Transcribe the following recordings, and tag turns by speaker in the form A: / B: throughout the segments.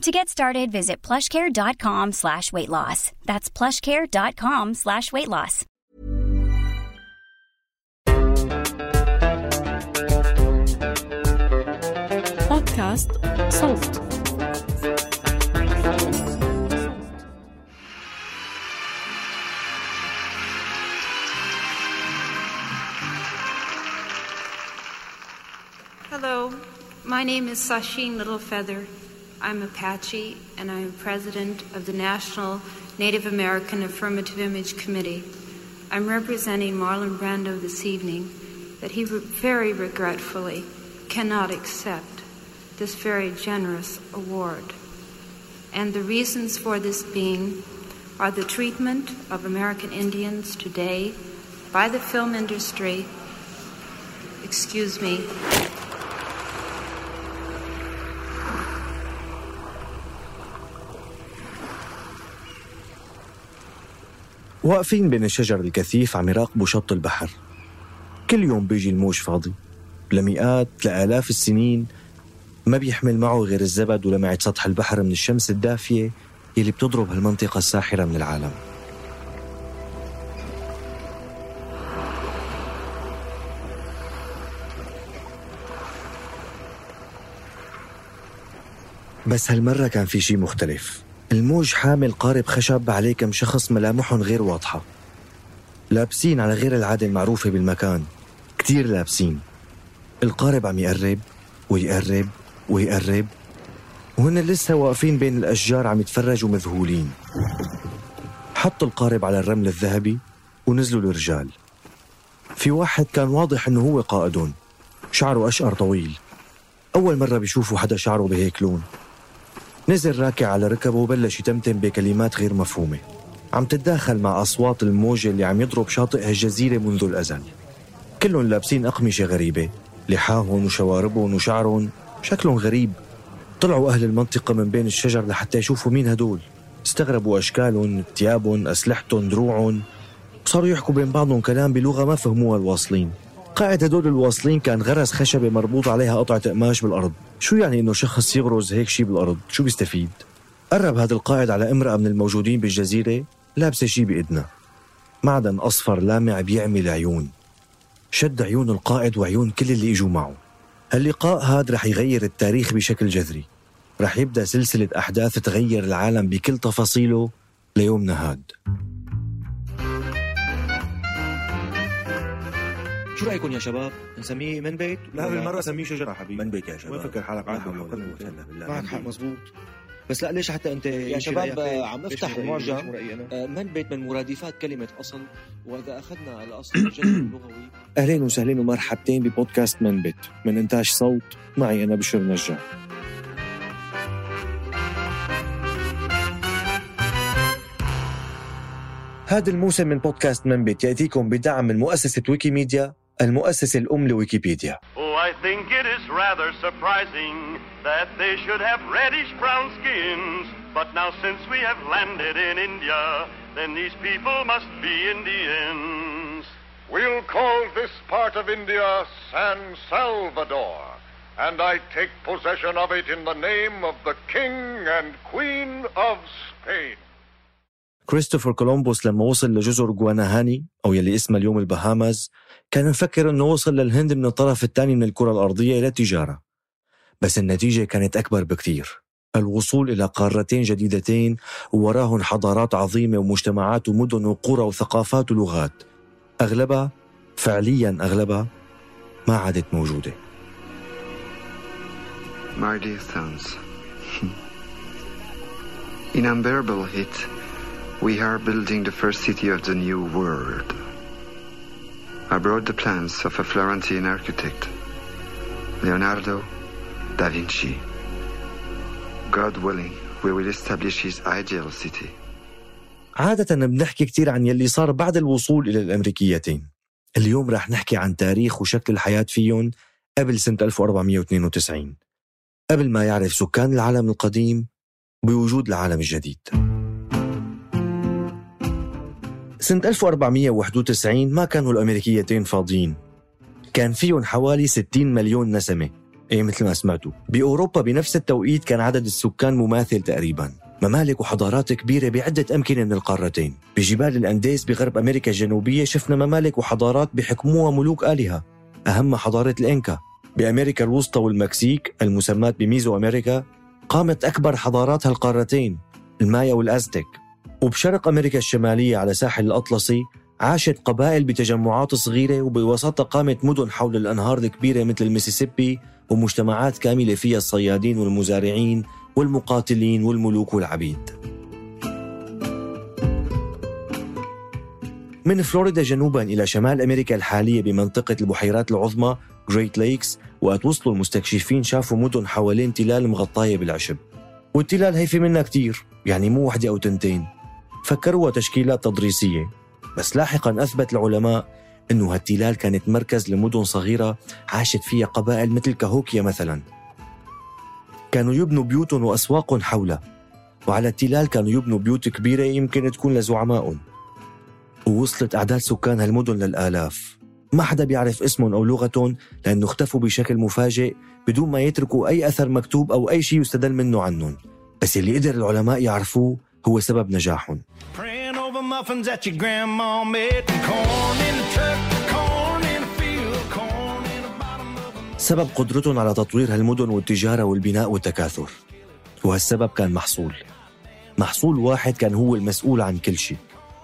A: To get started, visit plushcare.com slash weight loss. That's plushcare.com slash weight loss.
B: Podcast Solved.
C: Hello, my name is Sashine Littlefeather. I'm Apache, and I am president of the National Native American Affirmative Image Committee. I'm representing Marlon Brando this evening that he very regretfully cannot accept this very generous award. And the reasons for this being are the treatment of American Indians today by the film industry, excuse me,
D: واقفين بين الشجر الكثيف عم يراقبوا شط البحر. كل يوم بيجي الموج فاضي لمئات لآلاف السنين. ما بيحمل معه غير الزبد ولمعة سطح البحر من الشمس الدافية يلي بتضرب هالمنطقة الساحرة من العالم. بس هالمرة كان في شي مختلف. الموج حامل قارب خشب عليه كم شخص ملامحهم غير واضحة. لابسين على غير العادة المعروفة بالمكان. كتير لابسين. القارب عم يقرب ويقرب ويقرب. وهن لسه واقفين بين الأشجار عم يتفرجوا مذهولين. حطوا القارب على الرمل الذهبي ونزلوا الرجال في واحد كان واضح إنه هو قائدهم. شعره أشقر طويل. أول مرة بيشوفوا حدا شعره بهيك لون. نزل راكع على ركبه وبلش يتمتم بكلمات غير مفهومة. عم تتداخل مع أصوات الموج اللي عم يضرب شاطئ هالجزيرة منذ الأزل. كلهم لابسين أقمشة غريبة لحاهم وشواربهم وشعرهم شكلهم غريب. طلعوا أهل المنطقة من بين الشجر لحتى يشوفوا مين هدول. استغربوا أشكالهم ثيابهم أسلحتهم دروعهم. صاروا يحكوا بين بعضهم كلام بلغة ما فهموها الواصلين. قائد هدول الواصلين كان غرس خشبة مربوط عليها قطعة قماش بالأرض. شو يعني إنه شخص يغرز هيك شي بالأرض؟ شو بيستفيد؟ قرب هذا القائد على امرأة من الموجودين بالجزيرة لابسة شي بإيدنا معدن أصفر لامع بيعمي العيون شد عيون القائد وعيون كل اللي إجوا معه. هاللقاء هاد رح يغير التاريخ بشكل جذري. رح يبدأ سلسلة أحداث تغير العالم بكل تفاصيله ليومنا هاد.
E: شو رأيكم يا شباب؟ نسميه من بيت؟
D: لا بالمرة سميه شجرة حبيبي.
E: من بيت يا شباب.
D: وين فكر حالك هلا بالله.
E: معك حق مزبوط. بس لا ليش حتى أنت
F: يا شباب عم نفتح المعجم
E: آه، من بيت من مرادفات كلمة أصل. وإذا أخذنا الأصل الجذر اللغوي.
D: أهلين وسهلين ومرحبتين ببودكاست من بيت. من إنتاج صوت معي أنا بشر نجار. هذا الموسم من بودكاست من بيت يأتيكم بدعم من مؤسسة ويكيميديا المؤسسة الأم لويكيبيديا
G: Oh, I think it is rather surprising that they should have reddish brown skins. But now, since we have landed in India, then these people must be Indians.
H: We'll call this part of India San Salvador, and I take possession of it in the name of the King and Queen of Spain.
D: كريستوفر كولومبوس لما وصل لجزر غواناهاني أو يلي اسمها اليوم البهامز كان مفكر أنه وصل للهند من الطرف الثاني من الكرة الأرضية إلى التجارة. بس النتيجة كانت أكبر بكتير الوصول إلى قارتين جديدتين ووراهن حضارات عظيمة ومجتمعات ومدن وقرى وثقافات ولغات. أغلبها فعليا أغلبها ما عادت موجودة.
I: My dear sons, in unbearable heat, we are building the first city of the new world. I brought the plans of a Florentine architect, Leonardo da Vinci. God willing, we will establish his ideal city.
D: عادة بنحكي كتير عن يلي صار بعد الوصول إلى الأمريكيتين اليوم رح نحكي عن تاريخ وشكل الحياة فيهم قبل سنة 1492 قبل ما يعرف سكان العالم القديم بوجود العالم الجديد سنة 1491 ما كانوا الأمريكيتين فاضيين. كان فيهم حوالي 60 مليون نسمة. إيه مثل ما سمعتوا. بأوروبا بنفس التوقيت كان عدد السكان مماثل تقريبا. ممالك وحضارات كبيرة بعدة أمكنة من القارتين. بجبال الأنديس بغرب أمريكا الجنوبية شفنا ممالك وحضارات بحكموها ملوك آلهة. أهم حضارة الإنكا. بأمريكا الوسطى والمكسيك المسمات بميزو أمريكا قامت أكبر حضارات هالقارتين المايا والأزتك. وبشرق أمريكا الشمالية على ساحل الأطلسي عاشت قبائل بتجمعات صغيرة وبوسطها قامت مدن حول الأنهار الكبيرة مثل الميسيسيبي ومجتمعات كاملة فيها الصيادين والمزارعين والمقاتلين والملوك والعبيد. من فلوريدا جنوبا إلى شمال أمريكا الحالية بمنطقة البحيرات العظمى جريت ليكس وقت وصلوا المستكشفين شافوا مدن حوالين تلال مغطاية بالعشب. والتلال هي في منها كتير يعني مو وحدة أو تنتين. فكروها تشكيلات تضريسية. بس لاحقا أثبت العلماء أنه هالتلال كانت مركز لمدن صغيرة عاشت فيها قبائل مثل كهوكيا مثلا. كانوا يبنوا بيوتهم وأسواقهم حولها وعلى التلال كانوا يبنوا بيوت كبيرة يمكن تكون لزعمائهم ووصلت أعداد سكان هالمدن للآلاف. ما حدا بيعرف اسمهم أو لغتهم لأنه اختفوا بشكل مفاجئ بدون ما يتركوا أي أثر مكتوب أو أي شيء يستدل منه عنهم. بس اللي قدر العلماء يعرفوه هو سبب نجاحهم. سبب قدرتهم على تطوير هالمدن والتجارة والبناء والتكاثر. وهالسبب كان محصول. محصول واحد كان هو المسؤول عن كل شيء.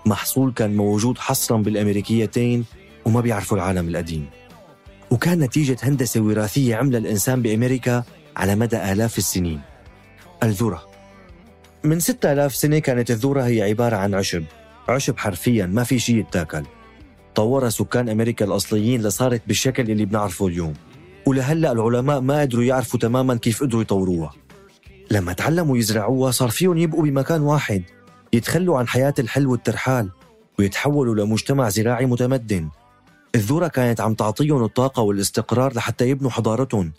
D: محصول كان موجود حصرا بالأمريكيتين وما بيعرفوا العالم القديم. وكان نتيجة هندسة وراثية عملها الإنسان بأمريكا على مدى آلاف السنين. الذرة. من 6000 سنة كانت الذرة هي عبارة عن عشب. عشب حرفيا ما في شيء يتاكل. طورها سكان أمريكا الأصليين لصارت بالشكل اللي بنعرفه اليوم. ولهلأ العلماء ما قدروا يعرفوا تماما كيف قدروا يطوروها. لما تعلموا يزرعوها صار فيهم يبقوا بمكان واحد يتخلوا عن حياة الحل والترحال ويتحولوا لمجتمع زراعي متمدن. الذرة كانت عم تعطيهم الطاقة والاستقرار لحتى يبنوا حضارتهم.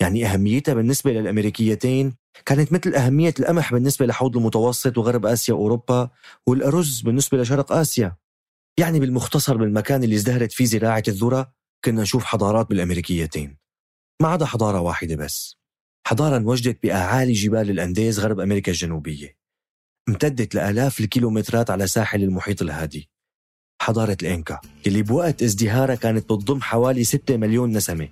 D: يعني أهميتها بالنسبة للأمريكيتين كانت مثل أهمية القمح بالنسبة لحوض المتوسط وغرب آسيا وأوروبا والأرز بالنسبة لشرق آسيا. يعني بالمختصر بالمكان اللي ازدهرت فيه زراعة الذرة كنا نشوف حضارات بالأمريكيتين. ما عدا حضارة واحدة بس. حضارة انوجدت بأعالي جبال الأنديز غرب أمريكا الجنوبية. امتدت لآلاف الكيلومترات على ساحل المحيط الهادي. حضارة الإنكا اللي بوقت ازدهارها كانت بتضم حوالي 6 مليون نسمة.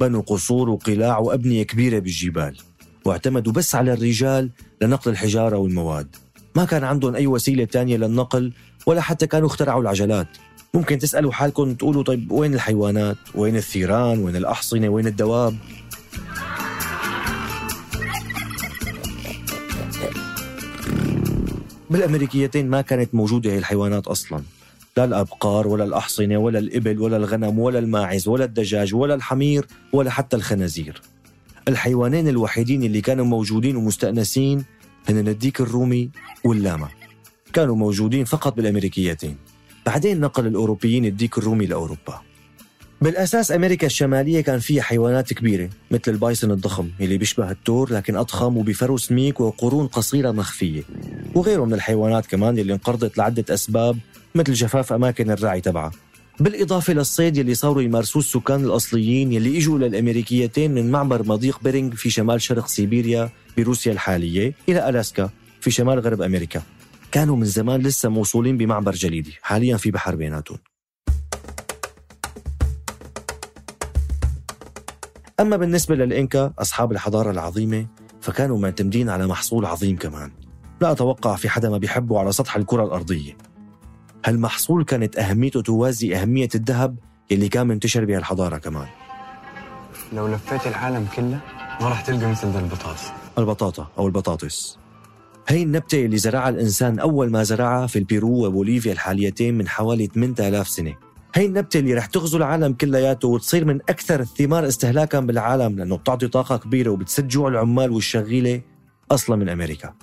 D: بنوا قصور وقلاع وأبنية كبيرة بالجبال واعتمدوا بس على الرجال لنقل الحجارة والمواد. ما كان عندهم أي وسيلة تانية للنقل ولا حتى كانوا اخترعوا العجلات. ممكن تسألوا حالكم تقولوا طيب وين الحيوانات؟ وين الثيران؟ وين الأحصنة؟ وين الدواب؟ بالأمريكيتين ما كانت موجودة هي الحيوانات أصلاً. لا الأبقار ولا الأحصنة ولا الإبل ولا الغنم ولا الماعز ولا الدجاج ولا الحمير ولا حتى الخنازير. الحيوانين الوحيدين اللي كانوا موجودين ومستأنسين هن الديك الرومي واللاما. كانوا موجودين فقط بالأمريكيتين. بعدين نقل الأوروبيين الديك الرومي لأوروبا. بالأساس أمريكا الشمالية كان فيها حيوانات كبيرة مثل البايسون الضخم اللي بيشبه التور لكن أضخم وبفرو سميك وقرون قصيرة مخفية. وغيره من الحيوانات كمان اللي انقرضت لعدة أسباب مثل جفاف أماكن الرعي تبعها بالإضافة للصيد يلي صاروا يمارسوه السكان الأصليين يلي إجوا للأمريكيتين من معبر مضيق بيرينغ في شمال شرق سيبيريا بروسيا الحالية إلى ألاسكا في شمال غرب أمريكا. كانوا من زمان لسه موصولين بمعبر جليدي حاليا في بحر بيناتهم أما بالنسبة للإنكا أصحاب الحضارة العظيمة فكانوا معتمدين على محصول عظيم كمان. لا أتوقع في حدا ما بيحبه على سطح الكرة الأرضية. هالمحصول كانت أهميته توازي أهمية الذهب يلي كان منتشر بهالحضارة كمان؟
J: لو لفيت العالم كله ما راح تلقى مثل ذا البطاطس.
D: البطاطا أو البطاطس. هي النبتة اللي زرعها الإنسان أول ما زرعها في البيرو وبوليفيا الحاليتين من حوالي 8000 سنة. هي النبتة اللي رح تغزو العالم كلياته وتصير من أكثر الثمار استهلاكا بالعالم لأنه بتعطي طاقة كبيرة وبتسد جوع العمال والشغيلة أصلا من أمريكا.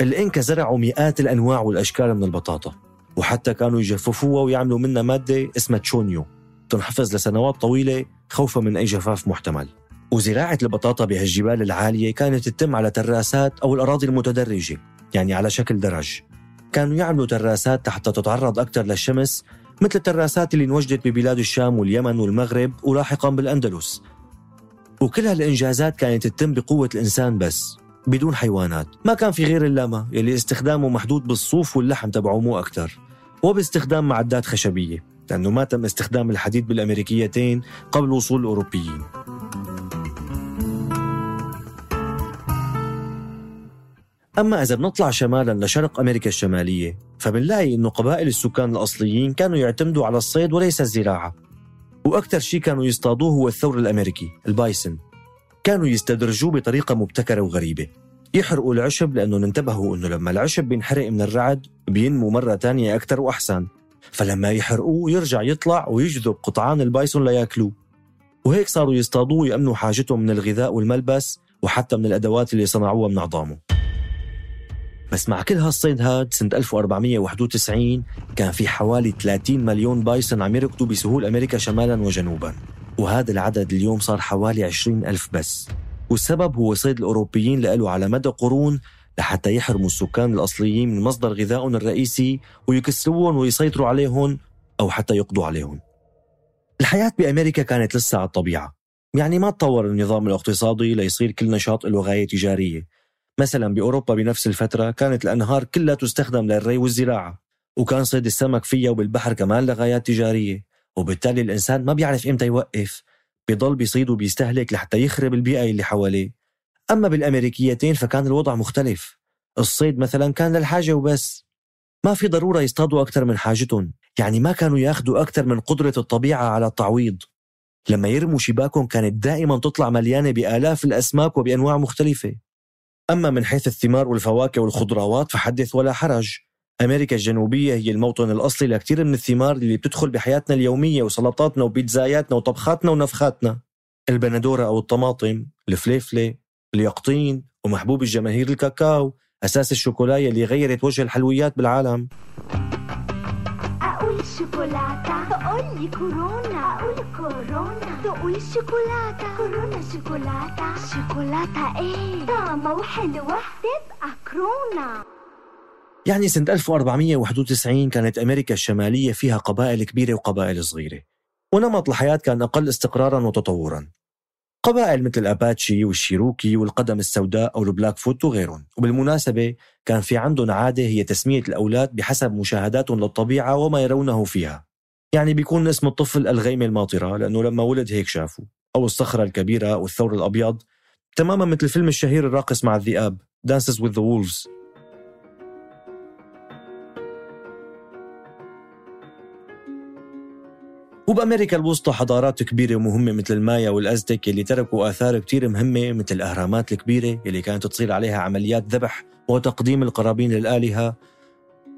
D: الإنكا زرعوا مئات الأنواع والأشكال من البطاطا. وحتى كانوا يجففوها ويعملوا منها مادة اسمها تشونيو. تنحفظ لسنوات طويلة خوفا من أي جفاف محتمل. وزراعة البطاطا بهالجبال العالية كانت تتم على تراسات أو الأراضي المتدرجة يعني على شكل درج. كانوا يعملوا تراسات حتى تتعرض أكثر للشمس مثل التراسات اللي انوجدت ببلاد الشام واليمن والمغرب ولاحقا بالأندلس. وكل هالإنجازات كانت تتم بقوة الإنسان بس بدون حيوانات. ما كان في غير اللامة يلي استخدامه محدود بالصوف واللحم تبعه مو أكثر وباستخدام معدات خشبية لأنه ما تم استخدام الحديد بالأمريكيتين قبل وصول الأوروبيين. أما إذا بنطلع شمالا لشرق أمريكا الشمالية فبنلاقي إنه قبائل السكان الأصليين كانوا يعتمدوا على الصيد وليس الزراعة. وأكثر شيء كانوا يصطادوه هو الثور الأمريكي البايسن. كانوا يستدرجوه بطريقة مبتكرة وغريبة. يحرقوا العشب لأنه انتبهوا أنه لما العشب بينحرق من الرعد بينمو مرة تانية أكثر وأحسن. فلما يحرقوه يرجع يطلع ويجذب قطعان البايسون ليأكلوه. وهيك صاروا يصطادوه ويأمنوا حاجتهم من الغذاء والملبس وحتى من الأدوات اللي صنعوها من عظامه بس مع كل هالصيد هاد سنة 1491 كان في حوالي 30 مليون بايسون عم يركضوا بسهول أمريكا شمالا وجنوبا. وهذا العدد اليوم صار حوالي 20 ألف بس. والسبب هو صيد الأوروبيين له على مدى قرون لحتى يحرموا السكان الأصليين من مصدر غذائهم الرئيسي ويكسروهم ويسيطروا عليهم أو حتى يقضوا عليهم. الحياة بأمريكا كانت لسه على الطبيعة. يعني ما تطور النظام الاقتصادي ليصير كل نشاط له غاية تجارية. مثلا بأوروبا بنفس الفترة كانت الأنهار كلها تستخدم للري والزراعة وكان صيد السمك فيها وبالبحر كمان لغايات تجارية وبالتالي الإنسان ما بيعرف إمتى يوقف بيضل بيصيد وبيستهلك لحتى يخرب البيئة اللي حواليه. أما بالأمريكيتين فكان الوضع مختلف. الصيد مثلا كان للحاجة وبس. ما في ضرورة يصطادوا أكثر من حاجتهم. يعني ما كانوا يأخذوا أكثر من قدرة الطبيعة على التعويض. لما يرموا شباكهم كانت دائما تطلع مليانة بآلاف الأسماك وبأنواع مختلفة. أما من حيث الثمار والفواكه والخضروات فحدث ولا حرج. أمريكا الجنوبية هي الموطن الأصلي لكثير من الثمار اللي بتدخل بحياتنا اليومية وسلطاتنا وبيتزاياتنا وطبخاتنا ونفخاتنا. البندورة أو الطماطم الفليفلة اليقطين ومحبوب الجماهير الكاكاو أساس الشوكولاية اللي غيرت وجه الحلويات بالعالم.
K: أقول شوكولاتة. تقول لي كورونا. أقول كورونا. تقول شوكولاتة. كورونا شوكولاتة. شوكولاتة إيه؟ طعمة وحلوة. تبقى كورونا.
D: يعني سنة 1491 كانت أمريكا الشمالية فيها قبائل كبيرة وقبائل صغيرة ونمط الحياة كان أقل استقرارا وتطورا. قبائل مثل الأباتشي والشيروكي والقدم السوداء أو ال Blackfoot وغيرهم. وبالمناسبة كان في عندهم عادة هي تسمية الأولاد بحسب مشاهداتهم للطبيعة وما يرونه فيها. يعني بيكون اسم الطفل الغيمة الماطرة لأنه لما ولد هيك شافوا أو الصخرة الكبيرة أو الثور الأبيض. تماما مثل الفيلم الشهير الراقص مع الذئاب Dances with the Wolves. وبأمريكا الوسطى حضارات كبيرة ومهمة مثل المايا والأزتك اللي تركوا آثار كتير مهمة مثل الأهرامات الكبيرة اللي كانت تصير عليها عمليات ذبح وتقديم القرابين للآلهة.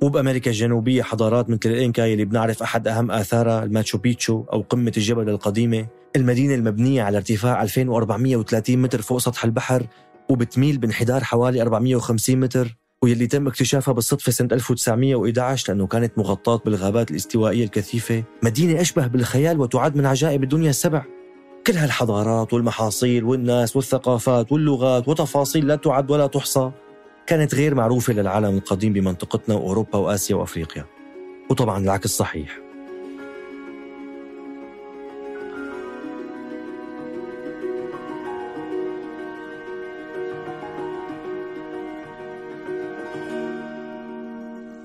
D: وبأمريكا الجنوبية حضارات مثل الإنكا اللي بنعرف أحد أهم آثارها الماتشو بيتشو أو قمة الجبل القديمة. المدينة المبنية على ارتفاع 2430 متر فوق سطح البحر وبتميل بانحدار حوالي 450 متر. واللي تم اكتشافها بالصدفة سنة 1911 لأنه كانت مغطاة بالغابات الاستوائية الكثيفة. مدينة أشبه بالخيال وتعد من عجائب الدنيا السبع. كل هالحضارات والمحاصيل والناس والثقافات واللغات وتفاصيل لا تعد ولا تحصى. كانت غير معروفة للعالم القديم بمنطقتنا وأوروبا وآسيا وأفريقيا. وطبعا العكس صحيح.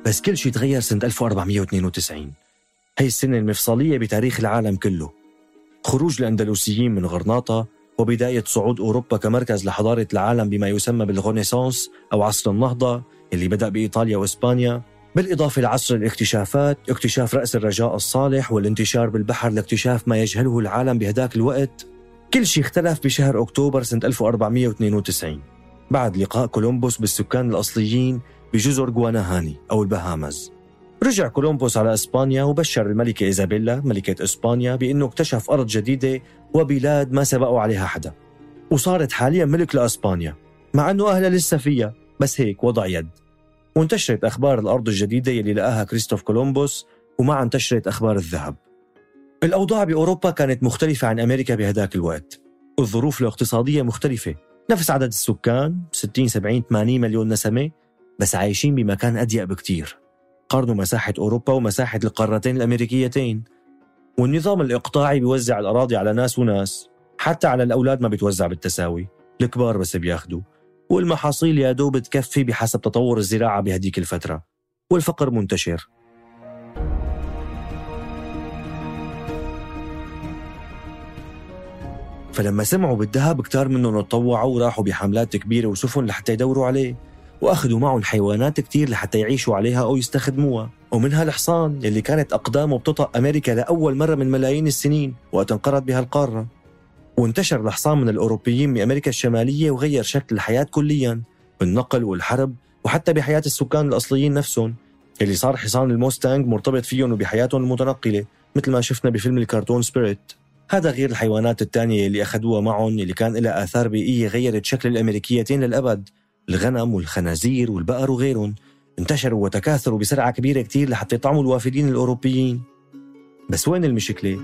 D: بس كل شيء تغير سنة 1492 هي السنة المفصلية بتاريخ العالم كله. خروج الأندلسيين من غرناطة وبداية صعود أوروبا كمركز لحضارة العالم بما يسمى بالغونيسانس أو عصر النهضة اللي بدأ بإيطاليا وإسبانيا. بالإضافة لعصر الاكتشافات اكتشاف رأس الرجاء الصالح والانتشار بالبحر لاكتشاف ما يجهله العالم بهداك الوقت. كل شيء اختلف بشهر أكتوبر سنة 1492 بعد لقاء كولومبوس بالسكان الأصليين بجزر غواناهاني أو البهامز. رجع كولومبوس على إسبانيا وبشر الملكة إيزابيلا ملكة إسبانيا بأنه اكتشف أرض جديدة وبلاد ما سبقوا عليها حدا. وصارت حاليا ملك لإسبانيا مع أنه أهلها لسه فيها بس هيك وضع يد. وانتشرت أخبار الأرض الجديدة يلي لقاها كريستوف كولومبوس ومع انتشرت أخبار الذهب. الأوضاع بأوروبا كانت مختلفة عن أمريكا بهداك الوقت. الظروف الاقتصادية مختلفة. نفس عدد السكان 60 70 80 مليون نسمة. بس عايشين بمكان أضيق بكتير. قارنوا مساحة أوروبا ومساحة القارتين الأمريكيتين. والنظام الإقطاعي بيوزع الأراضي على ناس وناس حتى على الأولاد ما بتوزع بالتساوي. الكبار بس بياخدوا. والمحاصيل يا دوب تكفي بحسب تطور الزراعة بهديك الفترة. والفقر منتشر. فلما سمعوا بالذهب كتار منهم تطوعوا وراحوا بحملات كبيرة وسفن لحتى يدوروا عليه. وأخذوا معهم حيوانات كتير لحتى يعيشوا عليها أو يستخدموها. ومنها الحصان يلي كانت أقدامه بتطأ أمريكا لأول مرة من ملايين السنين وقت انقرض بها القارة. وانتشر الحصان من الأوروبيين بأمريكا الشمالية وغير شكل الحياة كليا بالنقل والحرب وحتى بحياة السكان الأصليين نفسهم اللي صار حصان الموستانج مرتبط فيهم وبحياتهم المتنقلة مثل ما شفنا بفيلم الكرتون سبيريت هذا غير الحيوانات الثانية اللي أخذوها معهم اللي كان لها آثار بيئية غيرت شكل الأمريكيتين للأبد. الغنم والخنازير والبقر وغيرهم. انتشروا وتكاثروا بسرعة كبيرة كتير لحتى يطعموا الوافدين الأوروبيين. بس وين المشكلة؟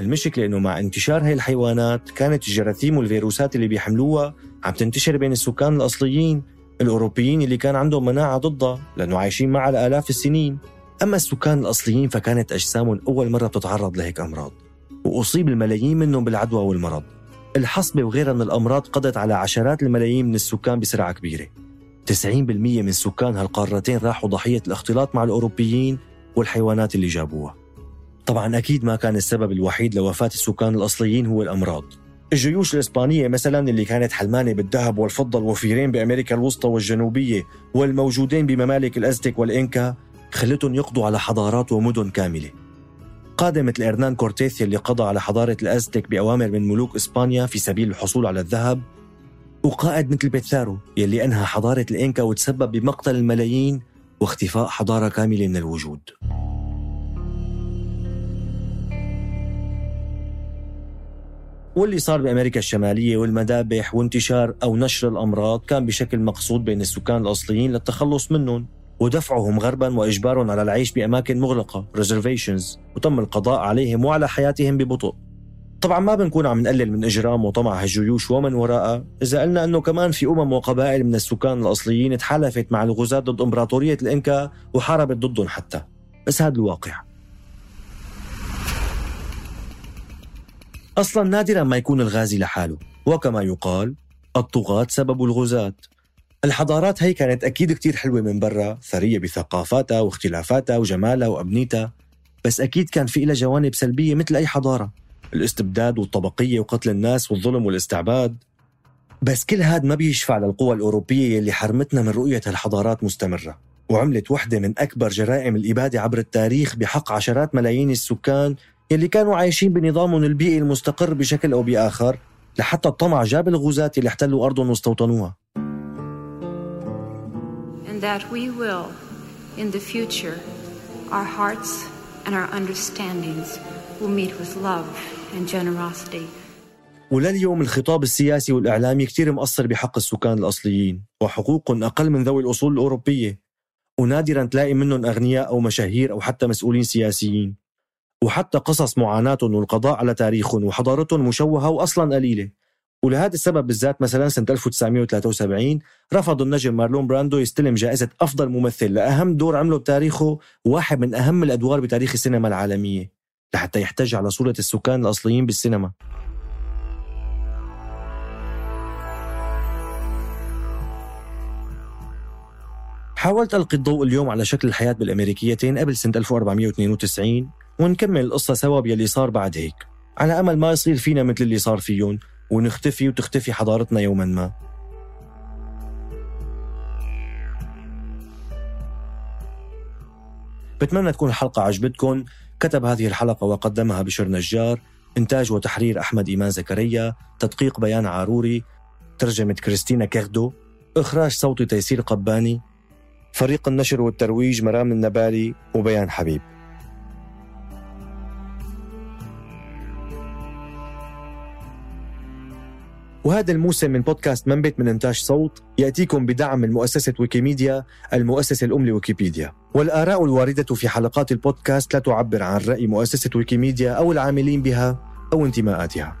D: المشكلة إنه مع انتشار هاي الحيوانات كانت الجراثيم والفيروسات اللي بيحملوها عم تنتشر بين السكان الأصليين الأوروبيين اللي كان عندهم مناعة ضدها لأنه عايشين معها لآلاف السنين. أما السكان الأصليين فكانت أجسامهم أول مرة بتتعرض لهيك أمراض. وأصيب الملايين منهم بالعدوى والمرض. الحصبة وغيرها من الأمراض قضت على عشرات الملايين من السكان بسرعة كبيرة. 90% من سكان هالقارتين راحوا ضحية الاختلاط مع الأوروبيين والحيوانات اللي جابوها. طبعا أكيد ما كان السبب الوحيد لوفاة السكان الأصليين هو الأمراض. الجيوش الإسبانية مثلا اللي كانت حلمانة بالذهب والفضة الوفيرين بأمريكا الوسطى والجنوبية والموجودين بممالك الأزتك والإنكا خلتهم يقضوا على حضارات ومدن كاملة. قادة مثل إرنان كورتيث اللي قضى على حضارة الأزتك بأوامر من ملوك إسبانيا في سبيل الحصول على الذهب وقائد مثل بيتثارو يلي أنهى حضارة الإنكا وتسبب بمقتل الملايين واختفاء حضارة كاملة من الوجود. واللي صار بأمريكا الشمالية والمذابح وانتشار أو نشر الأمراض كان بشكل مقصود بين السكان الأصليين للتخلص منهم. ودفعهم غربا واجبارهم على العيش بأماكن مغلقة ريزرفيشنز وتم القضاء عليهم وعلى حياتهم ببطء. طبعا ما بنكون عم نقلل من إجرام وطمع هالجيوش ومن وراءها إذا قلنا إنه كمان في أمم وقبائل من السكان الأصليين تحالفت مع الغزاة ضد إمبراطورية الإنكا وحاربت ضدهم حتى. بس هذا الواقع. أصلا نادرا ما يكون الغازي لحاله. وكما يقال الطغاة سبب الغزاة. الحضارات هي كانت أكيد كتير حلوة من برا ثرية بثقافاتها واختلافاتها وجمالها وأبنيتها بس أكيد كان في لها جوانب سلبية مثل أي حضارة الاستبداد والطبقية وقتل الناس والظلم والاستعباد. بس كل هاد ما بيشفع للقوى الأوروبية اللي حرمتنا من رؤية هالحضارات مستمرة وعملت وحدة من أكبر جرائم الإبادة عبر التاريخ بحق عشرات ملايين السكان يلي كانوا عايشين بنظامهم البيئي المستقر بشكل أو بآخر لحتى الطمع جاب الغزاة اللي احتلوا أرضهم واستوطنوها.
C: And that we will, in the future, our hearts and our understandings will meet with love and generosity.
D: ولليوم الخطاب السياسي والإعلامي كتير مقصر بحق السكان الأصليين وحقوقهم أقل من ذوي الأصول الأوروبية. ونادرا تلاقي منهم أغنياء أو مشاهير أو حتى مسؤولين سياسيين. وحتى قصص معاناتهم والقضاء على تاريخهم وحضارتهم مشوهة وأصلا قليلة. ولهذا السبب بالذات مثلا سنة 1973 رفض النجم مارلون براندو يستلم جائزة أفضل ممثل لأهم دور عمله بتاريخه واحد من أهم الأدوار بتاريخ السينما العالمية لحتى يحتج على صورة السكان الأصليين بالسينما. حاولت ألقي الضوء اليوم على شكل الحياة بالأمريكيتين قبل سنة 1492 ونكمل القصة سوا باللي صار بعد هيك. على أمل ما يصير فينا مثل اللي صار فيهم ونختفي وتختفي حضارتنا يوما ما. بتمنى تكون الحلقة عجبتكم. كتب هذه الحلقة وقدمها بشر نجار. إنتاج وتحرير أحمد إيمان زكريا. تدقيق بيان عاروري. ترجمة كريستينا كيردو. إخراج صوتي تيسير قباني. فريق النشر والترويج مرام النبالي وبيان حبيب. وهذا الموسم من بودكاست منبت من إنتاج صوت يأتيكم بدعم من مؤسسة ويكيميديا المؤسسة الأم لويكيبيديا. والآراء الواردة في حلقات البودكاست لا تعبر عن رأي مؤسسة ويكيميديا أو العاملين بها أو انتماءاتها.